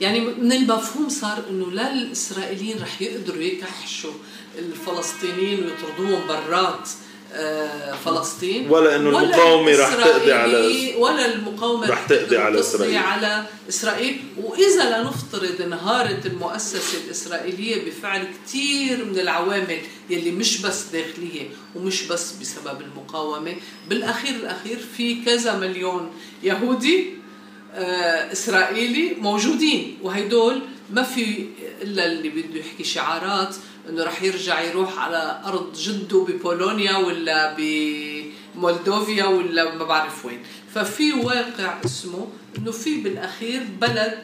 يعني من المفهوم صار إنه لا الإسرائيليين رح يقدروا يكحشوا الفلسطينيين ويطردوهم برات آه، فلسطين ولا إنه المقاومة رح تقضي على ولا المقاومة رح تقضي على إسرائيل. على إسرائيل. وإذا لنفترض انهارت المؤسسة الإسرائيلية بفعل كثير من العوامل يلي مش بس داخلية ومش بس بسبب المقاومة بالأخير الأخير في كذا مليون يهودي إسرائيلي موجودين. وهدول ما في إلا اللي بده يحكي شعارات إنه رح يرجع يروح على أرض جده ببولونيا ولا بمولدوفيا ولا ما بعرف وين. ففي واقع اسمه إنه في بالأخير بلد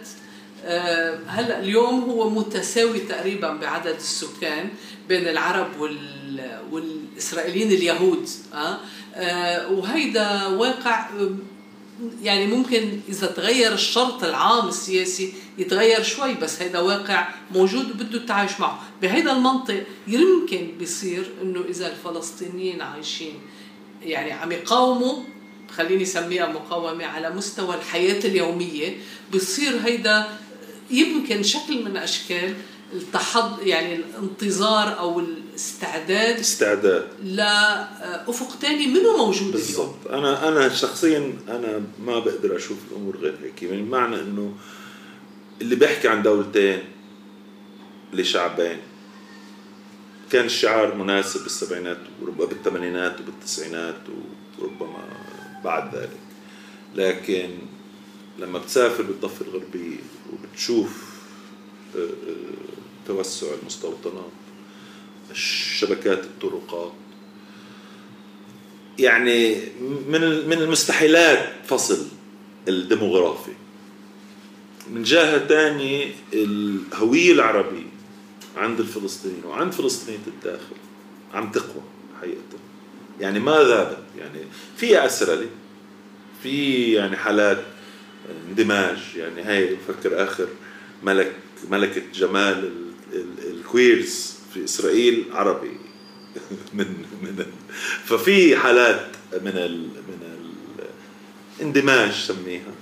آه، هلأ اليوم هو متساوي تقريبا بعدد السكان بين العرب وال والإسرائيليين اليهود آه, آه، وهيدا واقع يعني ممكن إذا تغير الشرط العام السياسي يتغير شوي بس هذا واقع موجود وبده التعايش معه. بهذا المنطق يمكن بيصير إنه إذا الفلسطينيين عايشين يعني عم يقاوموا خليني أسميها مقاومة على مستوى الحياة اليومية بصير هيدا يمكن شكل من أشكال التحض يعني الانتظار أو الاستعداد استعداد. لافق ثاني منه موجود بالضبط. أنا أنا شخصيا أنا ما بقدر أشوف الأمور غير هيك. يعني معنى إنه اللي بيحكي عن دولتين لشعبين كان الشعار مناسب بالسبعينات وربما بالثمانينات وبالتسعينات وربما بعد ذلك. لكن لما بتسافر بالضفة الغربية وبتشوف توسع المستوطنات شبكات الطرقات. يعني من من المستحيلات فصل الديموغرافي. من جهة ثانية الهوية العربية عند الفلسطينيين وعند فلسطينية الداخل عم تقوى حقيقة. يعني ما ذابت. يعني في أسرلة في يعني حالات اندماج. يعني هاي بفكر آخر ملك ملكة جمال الكويرز في إسرائيل عربي. من من ففي حالات من ال من الاندماج سميها.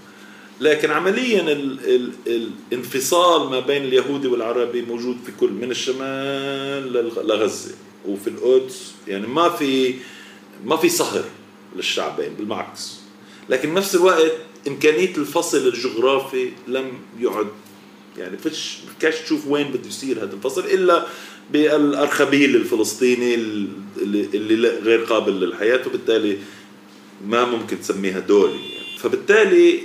لكن عمليا ال ال الانفصال ما بين اليهودي والعربي موجود في كل من الشمال لغزة. وفي القدس يعني ما في ما في صهر للشعبين بالعكس لكن بنفس الوقت إمكانية الفصل الجغرافي لم يعد يعني فيش كاش تشوف وين بده يصير هذا الفصل إلا بالأرخبيل الفلسطيني اللي, اللي غير قابل للحياة وبالتالي ما ممكن تسميها دولي. يعني. فبالتالي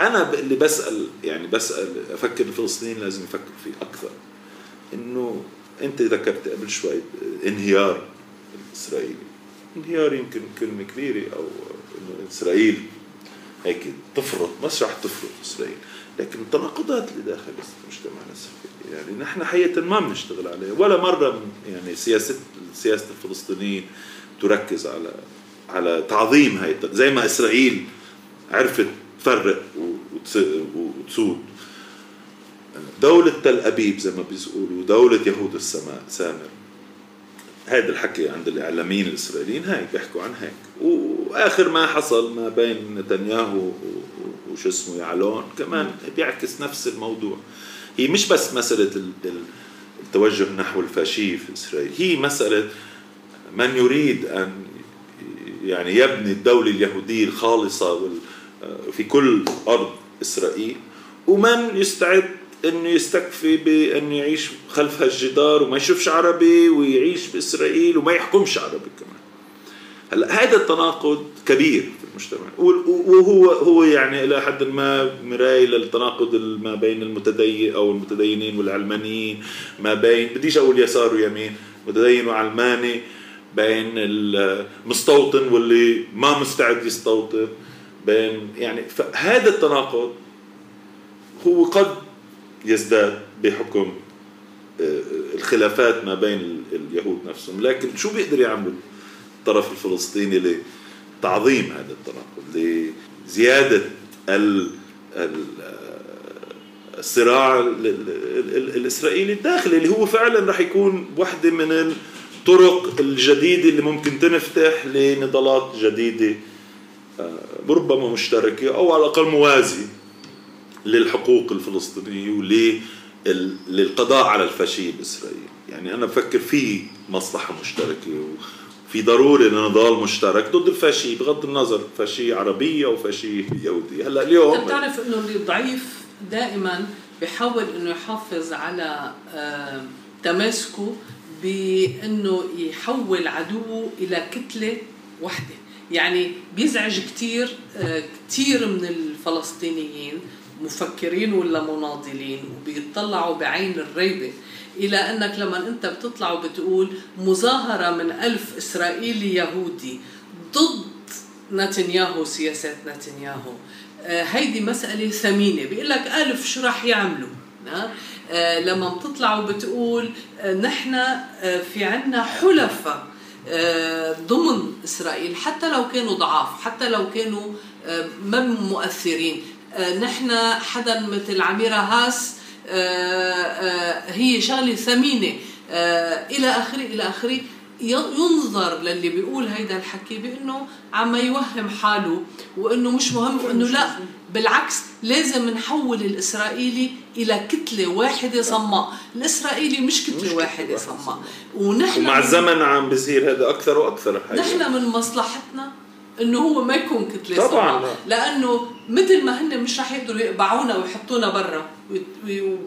أنا اللي بسال يعني بسأل أفكر الفلسطينيين لازم يفكروا فيه أكثر. إنه أنت ذكرت قبل شوي انهيار الاسرائيلي انهيار يمكن كلمة كبيرة أو إنه إسرائيل هيك تفرط مش رح تفرط إسرائيل. لكن التناقضات اللي داخل المجتمع الاسرائيلي يعني نحن حقيقة ما بنشتغل عليها ولا مرة يعني سياسه سياسة الفلسطينيين تركز على على تعظيم هي زي ما إسرائيل عرفت تفرق وتسود. دولة تل أبيب زي ما بيقولوا دولة يهود السماء سامر. هذا الحكي عند الإعلاميين الإسرائيليين هاي بيحكوا عن هيك. وآخر ما حصل ما بين نتنياهو وشو اسمه يعلون كمان بيعكس نفس الموضوع. هي مش بس مسألة التوجه نحو الفاشيه في إسرائيل. هي مسألة من يريد أن يعني يبني الدولة اليهودية الخالصة في كل أرض إسرائيل. ومن يستعد إنه يستكفي بإنه يعيش خلف هالجدار وما يشوفش عربي ويعيش بإسرائيل وما يحكمش عربي كمان. هلا هذا التناقض كبير في المجتمع. وهو هو يعني إلى حد ما مراية للتناقض ما بين المتدين أو المتدينين والعلمانيين ما بين بديش أقول يسار ويمين متدين وعلماني بين المستوطن واللي ما مستعد يستوطن بين يعني فهذا التناقض هو قد يزداد بحكم آه، الخلافات ما بين اليهود نفسهم. لكن شو بيقدر يعمل الطرف الفلسطيني لتعظيم هذا التناقض لزيادة الصراع الإسرائيلي الداخلي اللي هو فعلا رح يكون واحدة من الطرق الجديدة اللي ممكن تنفتح لنضالات جديدة ربما مشتركة أو على الأقل موازية للحقوق الفلسطينية وللقضاء على الفاشية الاسرائيلي يعني أنا بفكر في مصلحة مشتركة في ضروري لنضال مشترك. ضد الفاشيه بغض النظر فاشيه عربية وفاشيه يهودية. هلأ اليوم بتعرف إنه الضعيف دائما بيحاول إنه يحافظ على تماسكه بإنه يحول عدوه إلى كتلة واحدة. يعني بيزعج كثير آه، كثير من الفلسطينيين مفكرين ولا مناضلين؟ وبيطلعوا بعين الريبه إلى أنك لما أنت بتطلع وبتقول مظاهرة من ألف إسرائيلي يهودي ضد نتنياهو سياسات نتنياهو. آه، هيدي مسألة ثمينة. بيقول لك ألف شو راح يعملوا؟ آه، لما بتطلع وبتقول آه، نحن في عنا حلفاء ضمن إسرائيل حتى لو كانوا ضعاف حتى لو كانوا ما مؤثرين. نحن حدا مثل عميرة هاس هي شغلة ثمينة. إلى آخره إلى آخره. ينظر للي بيقول هيدا الحكي بأنه عم يوهم حاله وأنه مش مهم وانه لا. بالعكس لازم نحول الإسرائيلي إلى كتلة واحدة صماء، الإسرائيلي مش كتلة مش واحدة صماء. ونحن ومع الزمن عم بصير هذا أكثر وأكثر حقيقة. نحن من مصلحتنا إنه هو ما يكون كتلة طبعا. صماء لأنه مثل ما هن مش رح يقدروا يقبعونا ويحطونا برا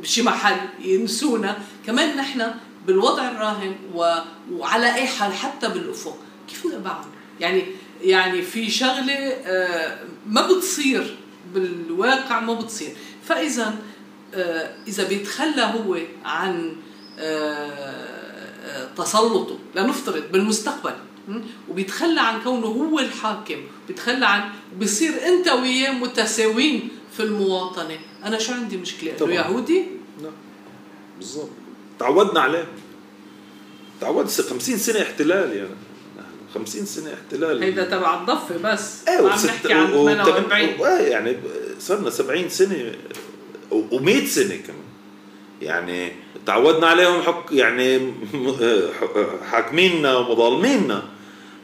بشي محل ينسونا. كمان نحن بالوضع الراهن و... وعلى أي حال حتى بالأفق. كيف نقبعهم؟ يعني يعني في شغلة آه، ما بتصير بالواقع ما بتصير. فاذا آه، إذا بيتخلى هو عن آه، تسلطه لنفترض بالمستقبل. وبيتخلى عن كونه هو الحاكم. بيتخلى عن بصير انت وياه متساوين في المواطنة. أنا شو عندي مشكلة؟ إنه يهودي؟ لا. بالضبط. تعودنا عليه. تعودت 50 سنة احتلال يعني 50 سنة احتلال. هيدا تبع الضفة بس. إيه عم نحكي عن 48 يعني صرنا 70 سنة و100 سنة كمان. يعني تعودنا عليهم حك يعني حاكميننا ومظالميننا.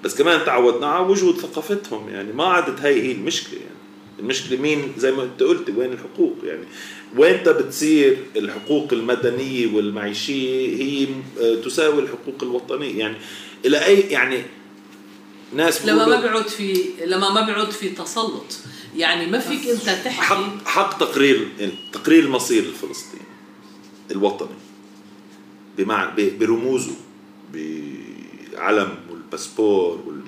بس كمان تعودنا على وجود ثقافتهم يعني ما عادت هي هي المشكلة يعني. المشكلة مين؟ زي ما انت قلت وين الحقوق؟ يعني وين بتصير الحقوق المدنية والمعيشية هي آه، تساوي الحقوق الوطنية؟ يعني إلى أي يعني ناس لما ما بيعود في لما ما بيعود في تسلط. يعني ما فيك أنت تحكي. حق, حق تقرير تقرير المصير الفلسطيني الوطني بمعنى برموزه بعلم والباسبور وال...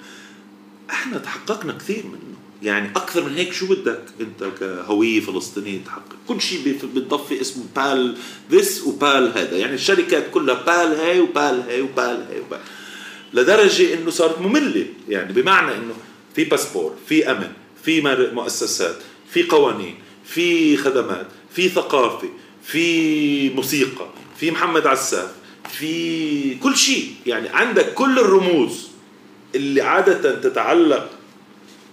إحنا تحققنا كثير منه. يعني أكثر من هيك شو بدك؟ انت كهوية فلسطينية تحقق. كل شيء بالضفه اسمه بال this وبال هذا. يعني الشركات كلها بال هاي وبال هاي وبال هاي وبال. لدرجة إنه صارت مملة. يعني بمعنى إنه في باسبور في أمن في مؤسسات في قوانين في خدمات في ثقافة في موسيقى في محمد عساف في كل شيء. يعني عندك كل الرموز اللي عادة تتعلق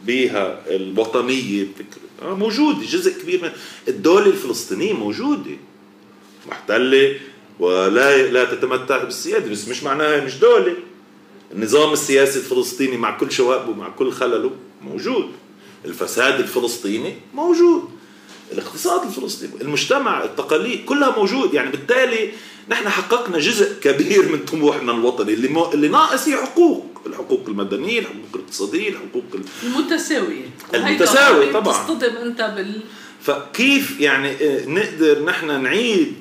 بها الوطنية بفكره آه، موجودة جزء كبير من الدولة الفلسطينية موجودة. محتلة ولا لا تتمتع بالسيادة بس مش معناها مش دولة. النظام السياسي الفلسطيني مع كل شوائبه مع كل خلله موجود. الفساد الفلسطيني موجود. الاقتصاد الفلسطيني المجتمع التقاليد كلها موجود. يعني بالتالي نحن حققنا جزء كبير من طموحنا الوطني اللي مو... اللي ناقص هي حقوق الحقوق المدنيه الحقوق الاقتصاديه الحقوق المتساوية. المتساوية طبعا تصطدم أنت بال فكيف يعني آه، نقدر نحن نعيد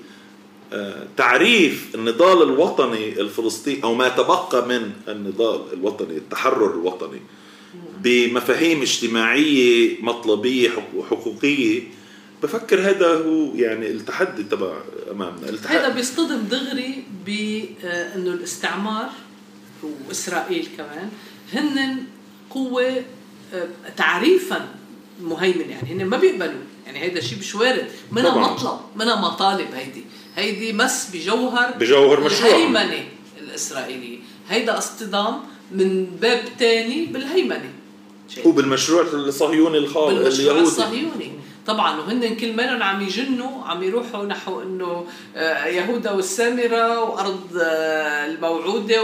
آه، تعريف النضال الوطني الفلسطيني أو ما تبقى من النضال الوطني التحرر الوطني بمفاهيم اجتماعية مطلبية وحقوقيه بفكر هذا هو يعني التحدي تبع أمامنا. التحدي هذا بيصطدم دغري بانه الاستعمار وإسرائيل كمان هن قوة آه، تعريفا مهيمن يعني هن ما بيقبلوا. يعني هيدا شيء مش وارد منها مطلب منها مطالب هيدي. هيدي مس بجوهر بجوهر مشروع. الهيمنة الإسرائيلية. هيدا اصطدام من باب تاني بالهيمنة. وبالمشروع الصهيوني الخاص بالمشروع الصهيوني. طبعا وهن كل مالهم عم يجنوا عم يروحوا نحو إنه آه، يهودا والسامرة وأرض آه، الموعودة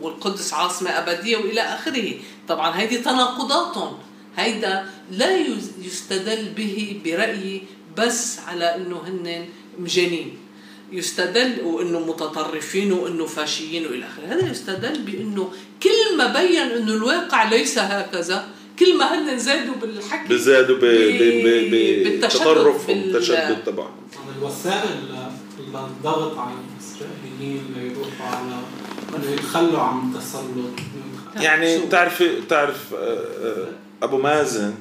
والقدس عاصمة أبدية وإلى آخره. طبعا هيدي تناقضاتهم. هيدا لا يستدل به برأيي بس على إنه هن مجانين. يستدل وإنه متطرفين وإنه فاشيين وإلى آخره. هذا يستدل بإنه كل ما بين إنه الواقع ليس هكذا كل ما هن زادوا بالحكي بزادوا بالتطرف والتشدد تبعهم الوسائل للضغط على الإسرائيليين ليروحوا على يتخلوا عن التسلط يعني بتعرفي بتعرف آه، آه، أبو مازن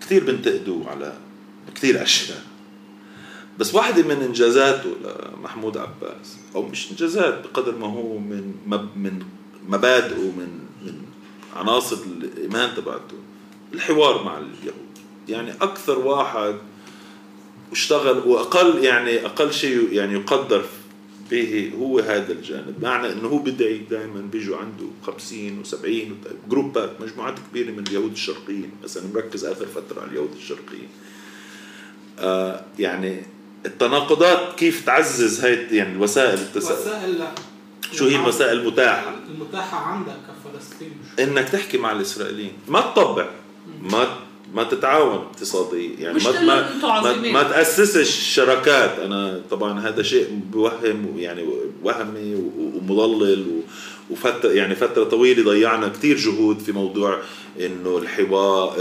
كثير بنتقدوه على كثير أشياء. بس واحدة من إنجازاته لمحمود عباس أو مش إنجازات بقدر ما هو من من مبادئه من من عناصر الإيمان تبعته الحوار مع اليهود يعني أكثر واحد واشتغل وأقل يعني أقل شيء يعني يقدر به هو هذا الجانب. معنى إنه هو بدعي دائما بيجوا عنده 50 و70 جروبات مجموعات كبيرة من اليهود الشرقيين. مثلا مركز آخر فترة على اليهود الشرقيين. آه يعني التناقضات كيف تعزز هاي يعني الوسائل التساؤل وسائل لا. شو هي الوسائل المتاحة؟ المتاحة عندك كفلسطين. إنك تحكي مع الإسرائيليين. ما تطبع. ما ما تتعاون اقتصاديا يعني مش ما ما, ما, ما تاسسش شراكات أنا طبعا هذا شيء بوهم يعني وهمي ومضلل وفترة يعني فترة طويلة ضيعنا كثير جهود في موضوع إنه الحوار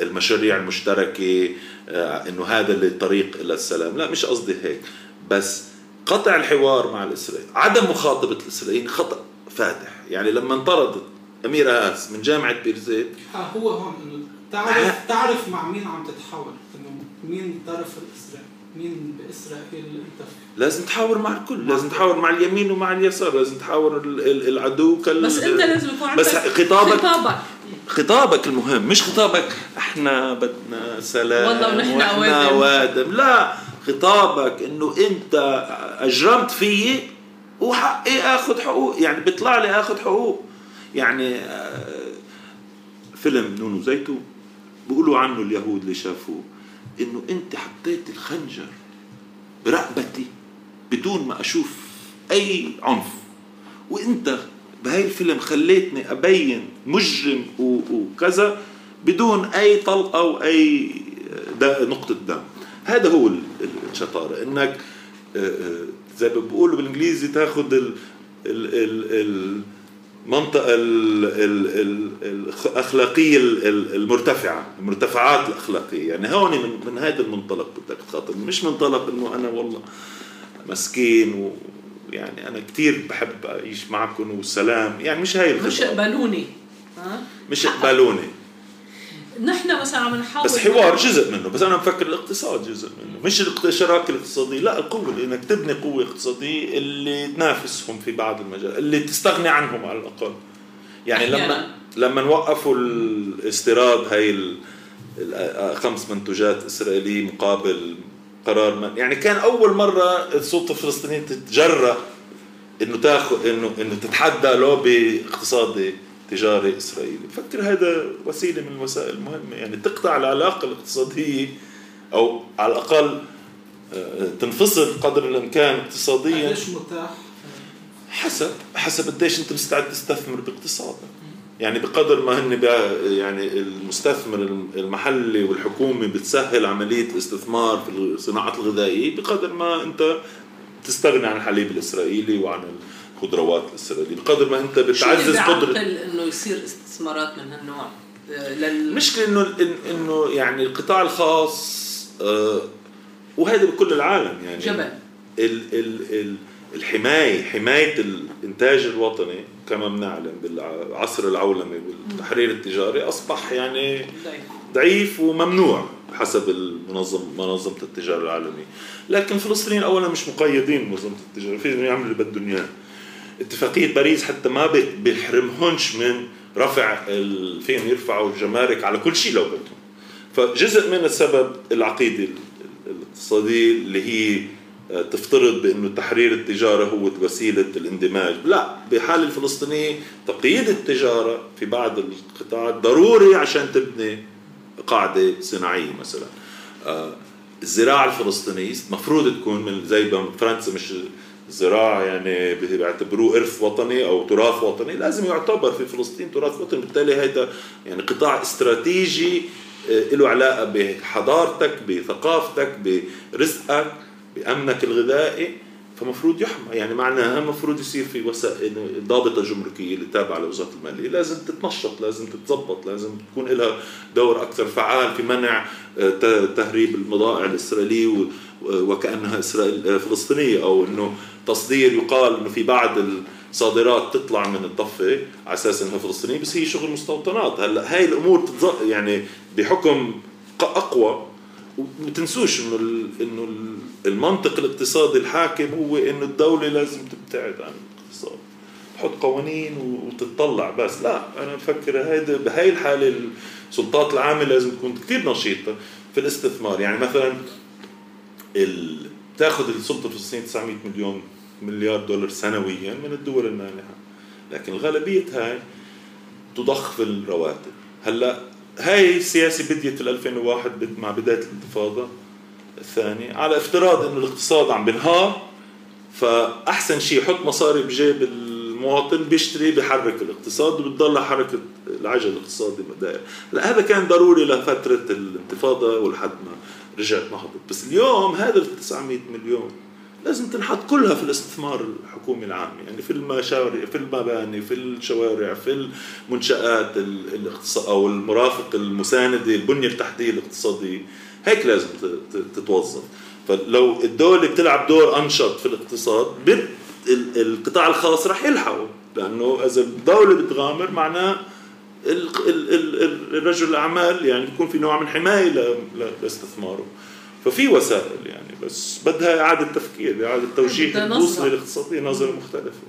المشاريع المشتركة آه، إنه هذا الطريق إلى السلام. لا مش قصدي هيك. بس قطع الحوار مع الاسرائيليين عدم مخاطبة الاسرائيليين خطأ فادح. يعني لما انطردت أمير اس من جامعة بيرزيت هو هون إنه تعرف تعرف مع مين عم تتحاور إنه مين طرف الاسرائيلي مين بإسرائيل أنت لازم تحاور مع الكل لازم تحاور مع اليمين ومع اليسار لازم تحاور العدو كال بس أنت لازم يكون عندك بس خطابك خطابك. خطابك المهم مش خطابك إحنا بدنا سلام والله ونحن أوادم. لا خطابك إنه أنت أجرمت فيي وحقي آخذ حقوق يعني بيطلع لي آخذ حقوق. يعني آه، فيلم نونو زيتون. بيقولوا عنه اليهود اللي شافوه إنه أنت حطيت الخنجر برقبتي بدون ما أشوف أي عنف. وأنت بهاي الفيلم خليتني أبين مجرم وكذا بدون أي طلقة واي نقطة دم. هذا هو الشطارة. إنك آه، آه، زي ما بيقولوا بالإنجليزي تاخذ ال ال ال المنطقة الأخلاقية المرتفعة المرتفعات الأخلاقية. يعني هون من من هذا المنطلق بدك تخاطب مش منطلق إنه أنا والله مسكين ويعني أنا كثير بحب أعيش معكم والسلام يعني مش هاي الخطة. مش اقبلوني مش اقبلوني نحن مثلا عم نحاول بس حوار جزء منه بس أنا بفكر الاقتصاد جزء منه مش الشراكه الاقتصاديه لا القوة إنك تبني قوة اقتصادية اللي تنافسهم في بعض المجال اللي تستغني عنهم على الأقل. يعني لما لما وقفوا الاستيراد هاي خمس منتوجات إسرائيلية مقابل قرار من يعني كان أول مرة السلطة الفلسطينية تتجرأ إنه تاخذ إنه إنه تتحدى لوبي اقتصادي تجاري اسرائيلي بفكر هذا وسيلة من الوسائل المهمه يعني تقطع العلاقة الاقتصادية أو على الأقل آه، تنفصل قدر الإمكان اقتصاديا. قديش متاح؟ حسب حسب قديش أنت مستعد تستثمر باقتصادك. يعني بقدر ما هن يعني المستثمر المحلي والحكومي بتسهل عملية الاستثمار في الصناعه الغذائية بقدر ما أنت تستغني عن الحليب الإسرائيلي وعن الخضروات الاسرائيليه بقدر ما أنت بتعزز قدره إنه يصير استثمارات من هالنوع؟ المشكلة إنه إنه يعني القطاع الخاص آه، وهذا بكل العالم يعني. جبل. ال ال ال الحماية حماية الإنتاج الوطني كما بنعلم بالعصر العولمي والتحرير التجاري أصبح يعني ضعيف. وممنوع حسب المنظم منظمة التجارة العالمية. لكن الفلسطينيين اولا مش مقيدين بمنظمة التجارة فيهم يعملوا اللي بدهم إياه. اتفاقية باريس حتى ما بيحرمهنش من رفع فيهم يرفعوا الجمارك على كل شيء لو بدهم فجزء من السبب العقيدة الاقتصادية اللي هي آه، تفترض بأنه تحرير التجارة هو وسيلة الاندماج، لا بحال الفلسطينية تقييد التجارة في بعض القطاعات ضروري عشان تبني قاعدة صناعية مثلا. آه، الزراعة الفلسطينية مفروض تكون من زي فرنسا مش زراعة يعني بيعتبروه إرث وطني أو تراث وطني لازم يعتبر في فلسطين تراث وطني بالتالي هذا يعني قطاع استراتيجي له علاقة بحضارتك بثقافتك برزقك بأمنك الغذائي فمفروض يحمى. يعني معناها مفروض يصير في وسائل ضابطة جمركية اللي تابعه لوزاره المالية. لازم تتنشط لازم تتظبط لازم تكون لها دور أكثر فعال في منع آه، تهريب البضائع الإسرائيلية وكأنها اسرائيل آه، فلسطينية أو إنه تصدير يقال إنه في بعض الصادرات تطلع من الضفة على أساس إنها فلسطينية بس هي شغل مستوطنات. هلأ هاي الأمور يعني بحكم أقوى. وما تنسوش إنه إنه المنطق الاقتصادي الحاكم هو إنه الدولة لازم تبتعد عن الاقتصاد. تحط قوانين وتطلع بس. لا أنا بفكر هيدا بهاي الحالة السلطات العامة لازم تكون كثير نشيطة في الاستثمار. يعني مثلا ال... تاخذ السلطة الفلسطينيه 900 مليون مليار دولار سنويا من الدول المانحة. لكن الغالبية هاي تضخ في الرواتب. هلأ هاي السياسة بديت في 2001 مع بداية الانتفاضة الثانية. على افتراض انه الاقتصاد عم بنهار فأحسن شيء يحط مصاري بجيب المواطن بيشتري بيحرك الاقتصاد وبتضل حركة العجل الاقتصادي داير هلأ هذا كان ضروري لفترة الانتفاضة ولحد ما رجعت نهضت بس اليوم هذا ال 900 مليون لازم تنحط كلها في الاستثمار الحكومي العام. يعني في المشاريع في المباني في الشوارع في المنشآت أو المرافق المساندة البنية التحتية الاقتصادية. هيك لازم تتوظف. فلو الدولة بتلعب دور أنشط في الاقتصاد القطاع الخاص رح يلحقه. لأنه إذا الدولة بتغامر معناه الرجل الأعمال يعني بيكون في نوع من حماية لاستثماره. ففي وسائل يعني بس بدها إعادة تفكير إعادة توجيه البوصلة الاقتصادية نظرة مختلفة.